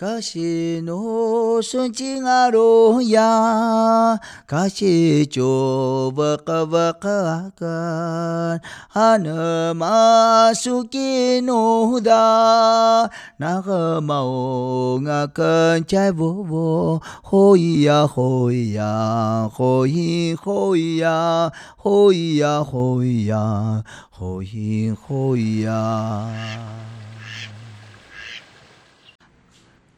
嘎西努顺境阿罗呀，嘎西就瓦嘎瓦嘎阿干，阿那玛苏吉努达，那个玛欧阿干在沃沃，吼咿呀吼咿呀，吼咿吼咿呀，吼咿呀吼咿呀，吼咿吼咿呀。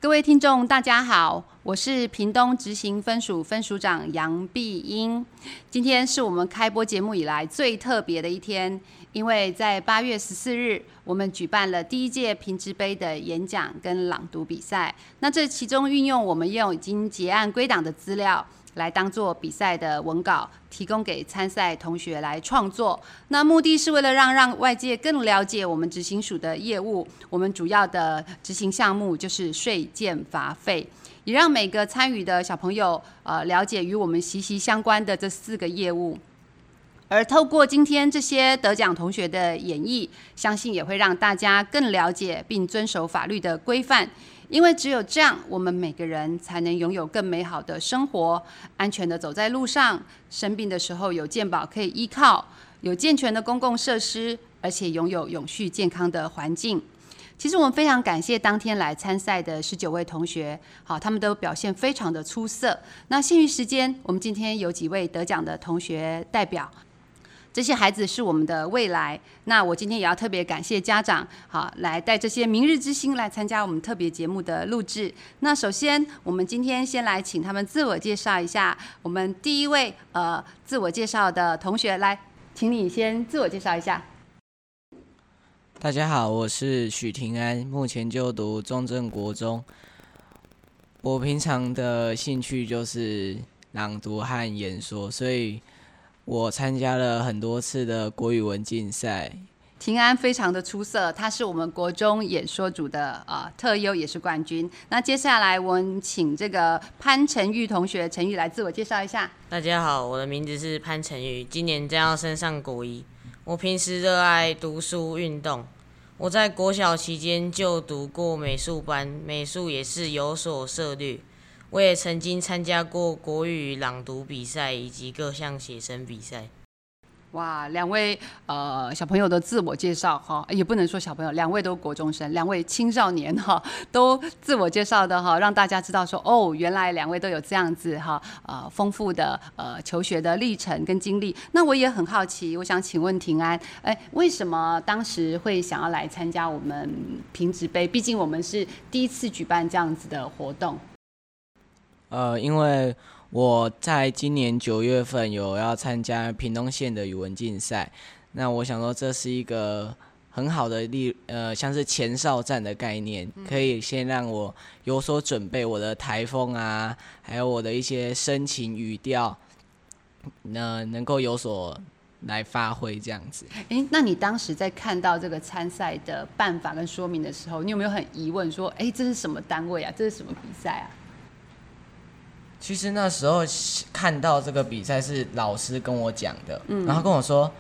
各位听众，大家好，我是屏东执行分署分署长杨碧英。今天是我们开播节目以来最特别的一天，因为在八月十四日，我们举办了第一届平直杯的演讲跟朗读比赛。那这其中运用我们用已经结案归档的资料。来当做比赛的文稿，提供给参赛同学来创作。那目的是为了让让外界更了解我们执行署的业务。我们主要的执行项目就是税建罚费，也让每个参与的小朋友呃了解与我们息息相关的这四个业务。而透过今天这些得奖同学的演绎，相信也会让大家更了解并遵守法律的规范。因为只有这样，我们每个人才能拥有更美好的生活，安全地走在路上。生病的时候有健保可以依靠，有健全的公共设施，而且拥有永续健康的环境。其实我们非常感谢当天来参赛的十九位同学，好，他们都表现非常的出色。那限于时间，我们今天有几位得奖的同学代表。这些孩子是我们的未来。那我今天也要特别感谢家长，好，来带这些明日之星来参加我们特别节目的录制。那首先，我们今天先来请他们自我介绍一下。我们第一位呃自我介绍的同学来，请你先自我介绍一下。大家好，我是许廷安，目前就读中正国中。我平常的兴趣就是朗读和演说，所以。我参加了很多次的国语文竞赛，平安非常的出色，他是我们国中演说组的啊、呃、特优，也是冠军。那接下来我们请这个潘成玉同学，成玉来自我介绍一下。大家好，我的名字是潘成玉，今年将要升上国一。我平时热爱读书运动，我在国小期间就读过美术班，美术也是有所涉猎。我也曾经参加过国语朗读比赛以及各项写生比赛。哇，两位呃小朋友的自我介绍哈，也不能说小朋友，两位都国中生，两位青少年哈，都自我介绍的哈，让大家知道说哦，原来两位都有这样子哈呃丰富的呃求学的历程跟经历。那我也很好奇，我想请问廷安，哎，为什么当时会想要来参加我们平直杯？毕竟我们是第一次举办这样子的活动。呃，因为我在今年九月份有要参加屏东县的语文竞赛，那我想说这是一个很好的例，呃，像是前哨战的概念，可以先让我有所准备，我的台风啊，还有我的一些深情语调，那能够有所来发挥这样子。诶，那你当时在看到这个参赛的办法跟说明的时候，你有没有很疑问说，诶，这是什么单位啊？这是什么比赛啊？其实那时候看到这个比赛是老师跟我讲的，嗯、然后跟我说：“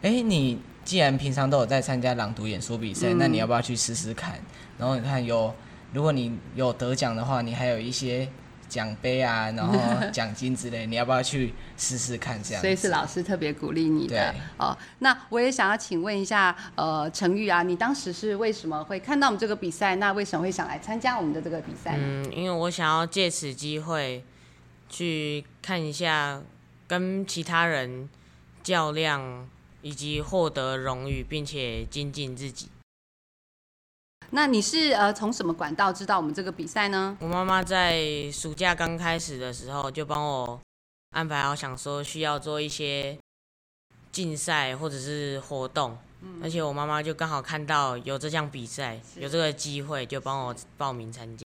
哎、欸，你既然平常都有在参加朗读演说比赛，嗯、那你要不要去试试看？然后你看有，如果你有得奖的话，你还有一些奖杯啊，然后奖金之类，你要不要去试试看？这样。所以是老师特别鼓励你的哦。那我也想要请问一下，呃，成玉啊，你当时是为什么会看到我们这个比赛？那为什么会想来参加我们的这个比赛？嗯，因为我想要借此机会。去看一下，跟其他人较量，以及获得荣誉，并且精进自己。那你是呃从什么管道知道我们这个比赛呢？我妈妈在暑假刚开始的时候就帮我安排好，想说需要做一些竞赛或者是活动，嗯、而且我妈妈就刚好看到有这项比赛，有这个机会，就帮我报名参加。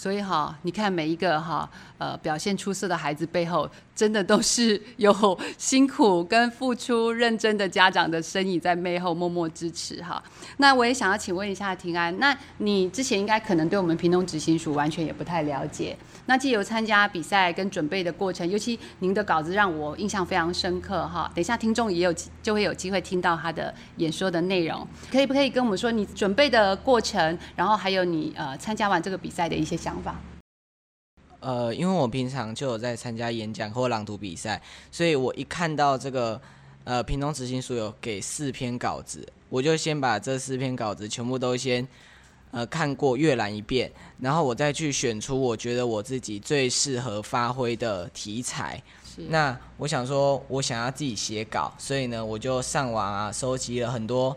所以哈，你看每一个哈呃表现出色的孩子背后，真的都是有辛苦跟付出、认真的家长的身影在背后默默支持哈。那我也想要请问一下庭安，那你之前应该可能对我们屏东执行署完全也不太了解。那既有参加比赛跟准备的过程，尤其您的稿子让我印象非常深刻哈。等一下听众也有就会有机会听到他的演说的内容，可以不可以跟我们说你准备的过程，然后还有你呃参加完这个比赛的一些想法？呃，因为我平常就有在参加演讲或朗读比赛，所以我一看到这个呃屏东执行署有给四篇稿子，我就先把这四篇稿子全部都先呃看过阅览一遍，然后我再去选出我觉得我自己最适合发挥的题材。是那我想说，我想要自己写稿，所以呢，我就上网啊，收集了很多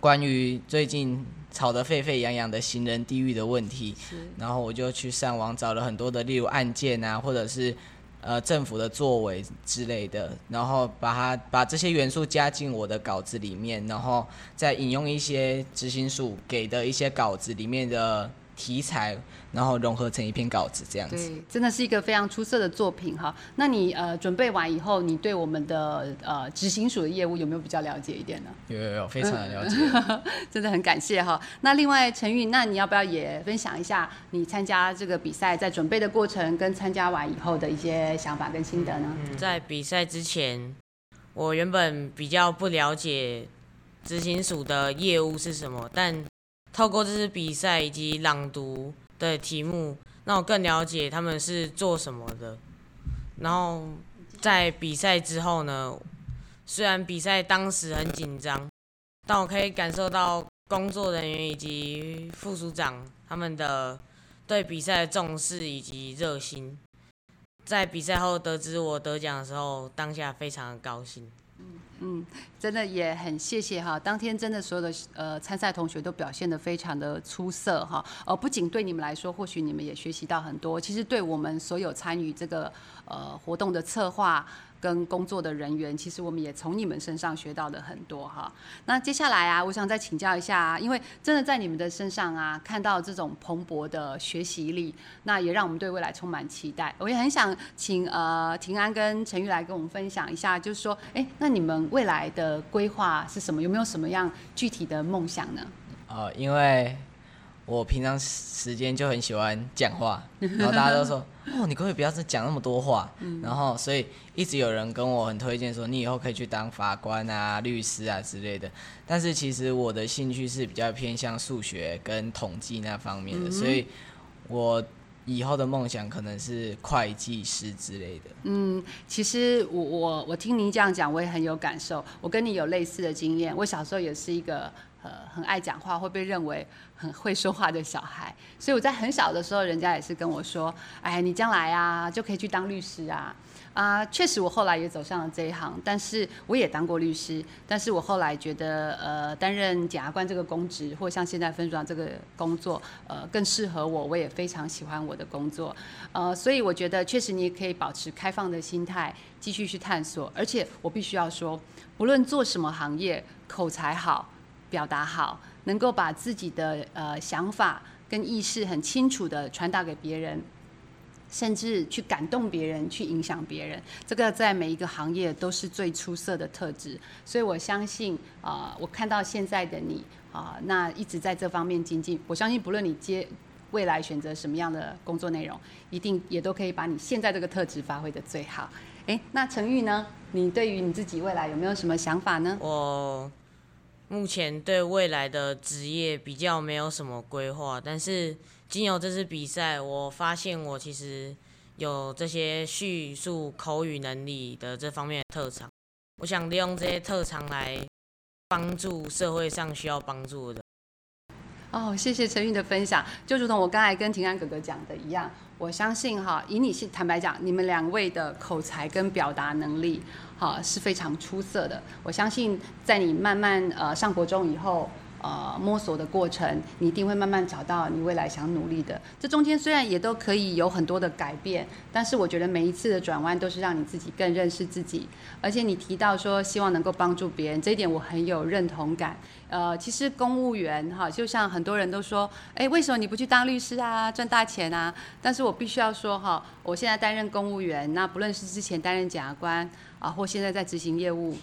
关于最近。吵得沸沸扬扬的行人地狱的问题，然后我就去上网找了很多的，例如案件啊，或者是呃政府的作为之类的，然后把它把这些元素加进我的稿子里面，然后再引用一些执行署给的一些稿子里面的。题材，然后融合成一篇稿子，这样子。对，真的是一个非常出色的作品哈。那你呃准备完以后，你对我们的呃执行署的业务有没有比较了解一点呢？有有有，非常的了解，真的很感谢哈。那另外承聿，那你要不要也分享一下你参加这个比赛在准备的过程，跟参加完以后的一些想法跟心得呢？嗯，在比赛之前，我原本比较不了解执行署的业务是什么，但透过这次比赛以及朗读的题目，让我更了解他们是做什么的。然后在比赛之后呢，虽然比赛当时很紧张，但我可以感受到工作人员以及副组长他们的对比赛的重视以及热心。在比赛后得知我得奖的时候，当下非常的高兴。嗯真的也很谢谢哈，当天真的所有的呃参赛同学都表现得非常的出色哈，呃不仅对你们来说，或许你们也学习到很多，其实对我们所有参与这个呃活动的策划。跟工作的人员，其实我们也从你们身上学到的很多哈。那接下来啊，我想再请教一下啊，因为真的在你们的身上啊，看到这种蓬勃的学习力，那也让我们对未来充满期待。我也很想请呃庭安跟陈玉来跟我们分享一下，就是说，哎，那你们未来的规划是什么？有没有什么样具体的梦想呢？呃，因为。我平常时间就很喜欢讲话，然后大家都说：“哦，你可不可以不要再讲那么多话？”然后所以一直有人跟我很推荐说：“你以后可以去当法官啊、律师啊之类的。”但是其实我的兴趣是比较偏向数学跟统计那方面的，所以我以后的梦想可能是会计师之类的。嗯，其实我我我听您这样讲，我也很有感受。我跟你有类似的经验，我小时候也是一个。呃，很爱讲话，会被认为很会说话的小孩，所以我在很小的时候，人家也是跟我说：“哎，你将来啊，就可以去当律师啊。”啊，确实，我后来也走上了这一行，但是我也当过律师，但是我后来觉得，呃，担任检察官这个公职，或像现在分署长这个工作，呃，更适合我，我也非常喜欢我的工作，呃，所以我觉得，确实你也可以保持开放的心态，继续去探索，而且我必须要说，不论做什么行业，口才好。表达好，能够把自己的呃想法跟意识很清楚地传达给别人，甚至去感动别人，去影响别人，这个在每一个行业都是最出色的特质。所以我相信啊、我看到现在的你啊、那一直在这方面精进。我相信不论你接未来选择什么样的工作内容，一定也都可以把你现在这个特质发挥得最好。诶，那陈玉呢？你对于你自己未来有没有什么想法呢？我。目前对未来的职业比较没有什么规划，但是经由这次比赛，我发现我其实有这些叙述口语能力的这方面的特长。我想利用这些特长来帮助社会上需要帮助的。哦，谢谢承聿的分享，就如同我刚才跟庭安哥哥讲的一样，我相信哈，以你是坦白讲，你们两位的口才跟表达能力。哈，是非常出色的。我相信，在你慢慢呃上国中以后，呃摸索的过程，你一定会慢慢找到你未来想努力的。这中间虽然也都可以有很多的改变，但是我觉得每一次的转弯都是让你自己更认识自己。而且你提到说希望能够帮助别人，这一点我很有认同感。呃，其实公务员哈，就像很多人都说，哎，为什么你不去当律师啊，赚大钱啊？但是我必须要说哈，我现在担任公务员，那不论是之前担任检察官啊，或现在在执行业务，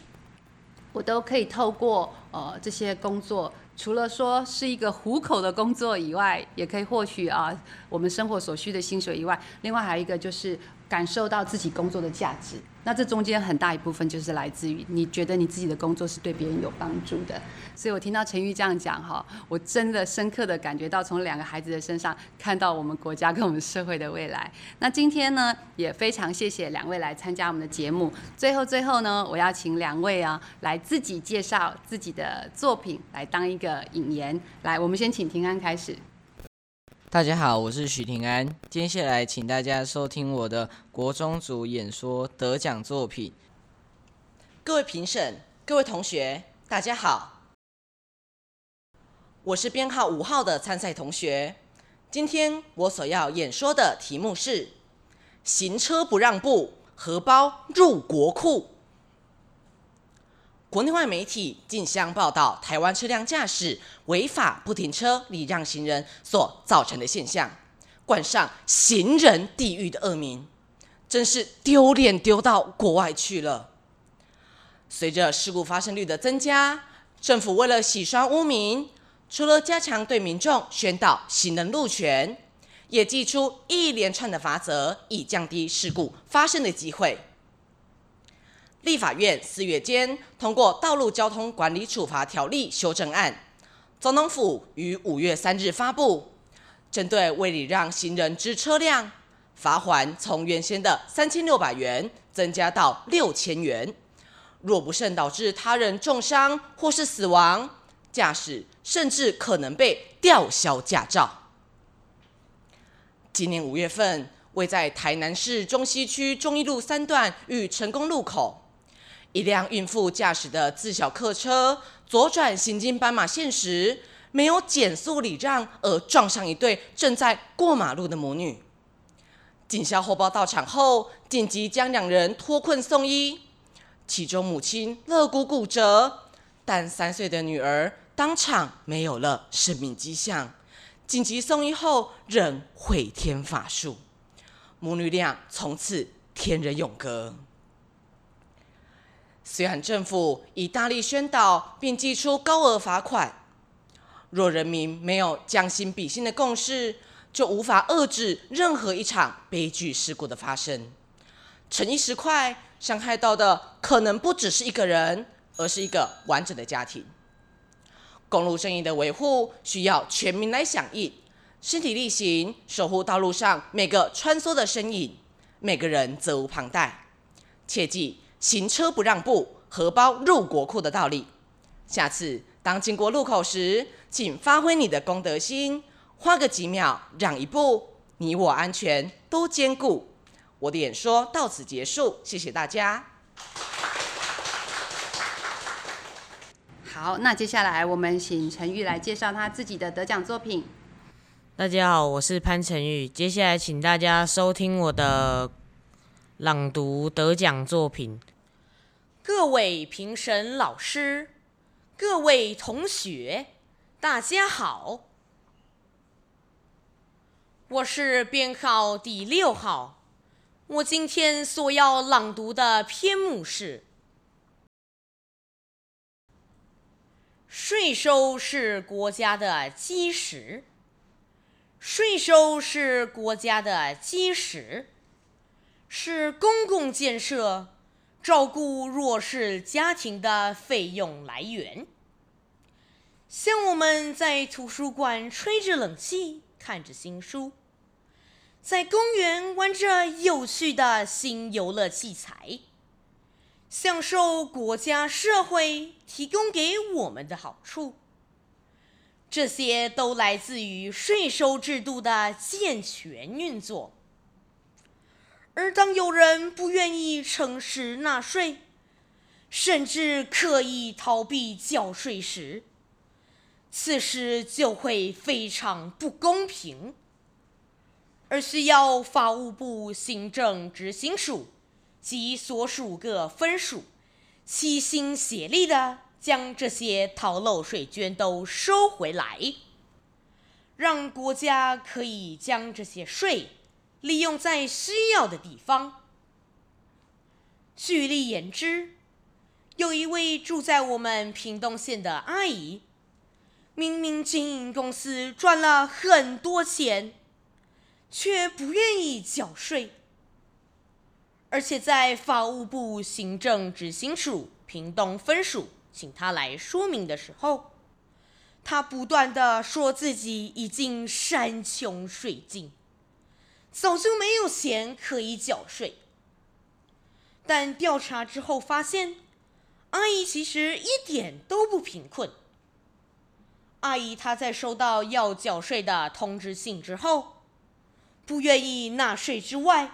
我都可以透过呃这些工作，除了说是一个糊口的工作以外，也可以获取啊我们生活所需的薪水以外，另外还有一个就是感受到自己工作的价值。那这中间很大一部分就是来自于你觉得你自己的工作是对别人有帮助的，所以我听到陈玉这样讲哈，我真的深刻的感觉到从两个孩子的身上看到我们国家跟我们社会的未来。那今天呢，也非常谢谢两位来参加我们的节目。最后最后呢，我要请两位啊来自己介绍自己的作品，来当一个引言。来，我们先请平安开始。大家好，我是许庭安。接下来，请大家收听我的国中组演说得奖作品。各位评审、各位同学，大家好，我是编号五号的参赛同学。今天我所要演说的题目是“行车不让步，荷包入国库”。国内外媒体竞相报道台湾车辆驾驶违法不停车、礼让行人所造成的现象，冠上“行人地狱”的恶名，真是丢脸丢到国外去了。随着事故发生率的增加，政府为了洗刷污名，除了加强对民众宣导行人路权，也祭出一连串的罚则，以降低事故发生的机会。立法院四月间通过《道路交通管理处罚条例》修正案，总统府于五月三日发布，针对未礼让行人之车辆，罚锾从原先的三千六百元增加到六千元，若不慎导致他人重伤或是死亡，驾驶甚至可能被吊销驾照。今年五月份，位在台南市中西区忠义路三段与成功路口。一辆孕妇驾驶的自小客车左转行经斑马线时，没有减速礼让，而撞上一对正在过马路的母女。警消后报到场后，紧急将两人脱困送医。其中母亲肋骨骨折，但三岁的女儿当场没有了生命迹象。紧急送医后，仍回天乏术。母女俩从此天人永隔。虽然政府已大力宣导并祭出高额罚款，若人民没有将心比心的共识，就无法遏制任何一场悲剧事故的发生。逞一时快，伤害到的可能不只是一个人，而是一个完整的家庭。公路正义的维护需要全民来响应，身体力行，守护道路上每个穿梭的身影，每个人责无旁贷。切记。行车不让步，荷包入国库的道理。下次当经过路口时，请发挥你的公德心，花个几秒让一步，你我安全都兼顾。我的演说到此结束，谢谢大家。好，那接下来我们请陈玉来介绍他自己的得奖作品。大家好，我是潘陈玉，接下来请大家收听我的朗读得奖作品。各位评审老师，各位同学，大家好，我是编号第六号。我今天所要朗读的篇目是：税收是国家的基石，税收是国家的基石，是公共建设。照顾弱势家庭的费用来源，像我们在图书馆吹着冷气看着新书，在公园玩着有趣的新游乐器材，享受国家社会提供给我们的好处，这些都来自于税收制度的健全运作。而当有人不愿意诚实纳税，甚至刻意逃避缴税时，此事就会非常不公平，而需要法务部行政执行署及所属各分署齐心协力的将这些逃漏税捐都收回来，让国家可以将这些税利用在需要的地方。举例言之，有一位住在我们屏东县的阿姨，明明经营公司赚了很多钱，却不愿意缴税，而且在法务部行政执行署屏东分署请她来说明的时候，她不断地说自己已经山穷水尽，早就没有钱可以缴税。但调查之后发现，阿姨其实一点都不贫困。阿姨她在收到要缴税的通知信之后，不愿意纳税之外，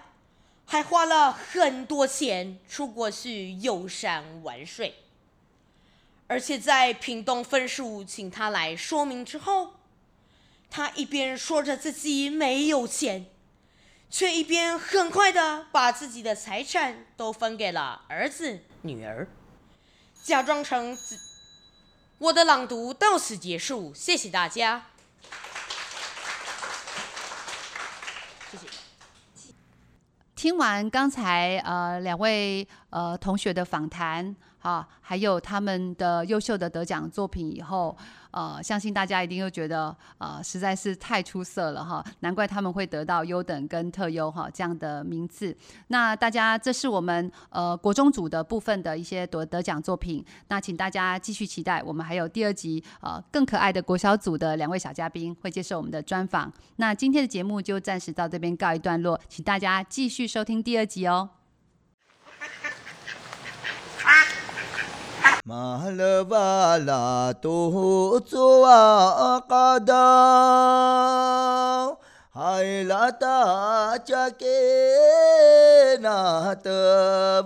还花了很多钱出国去游山玩水。而且在屏东分署请她来说明之后，她一边说着自己没有钱，却一边很快的把自己的财产都分给了儿子女儿。假装成我的朗读到此结束，谢谢大家。谢谢。听完刚才呃两位呃同学的访谈，啊，还有他们的优秀的得奖作品以后。呃，相信大家一定又觉得，呃，实在是太出色了哈，难怪他们会得到优等跟特优哈这样的名次。那大家，这是我们呃国中组的部分的一些得得奖作品。那请大家继续期待，我们还有第二集，呃，更可爱的国小组的两位小嘉宾会接受我们的专访。那今天的节目就暂时到这边告一段落，请大家继续收听第二集哦。马勒巴拉多祖阿嘎达，海拉达加给那德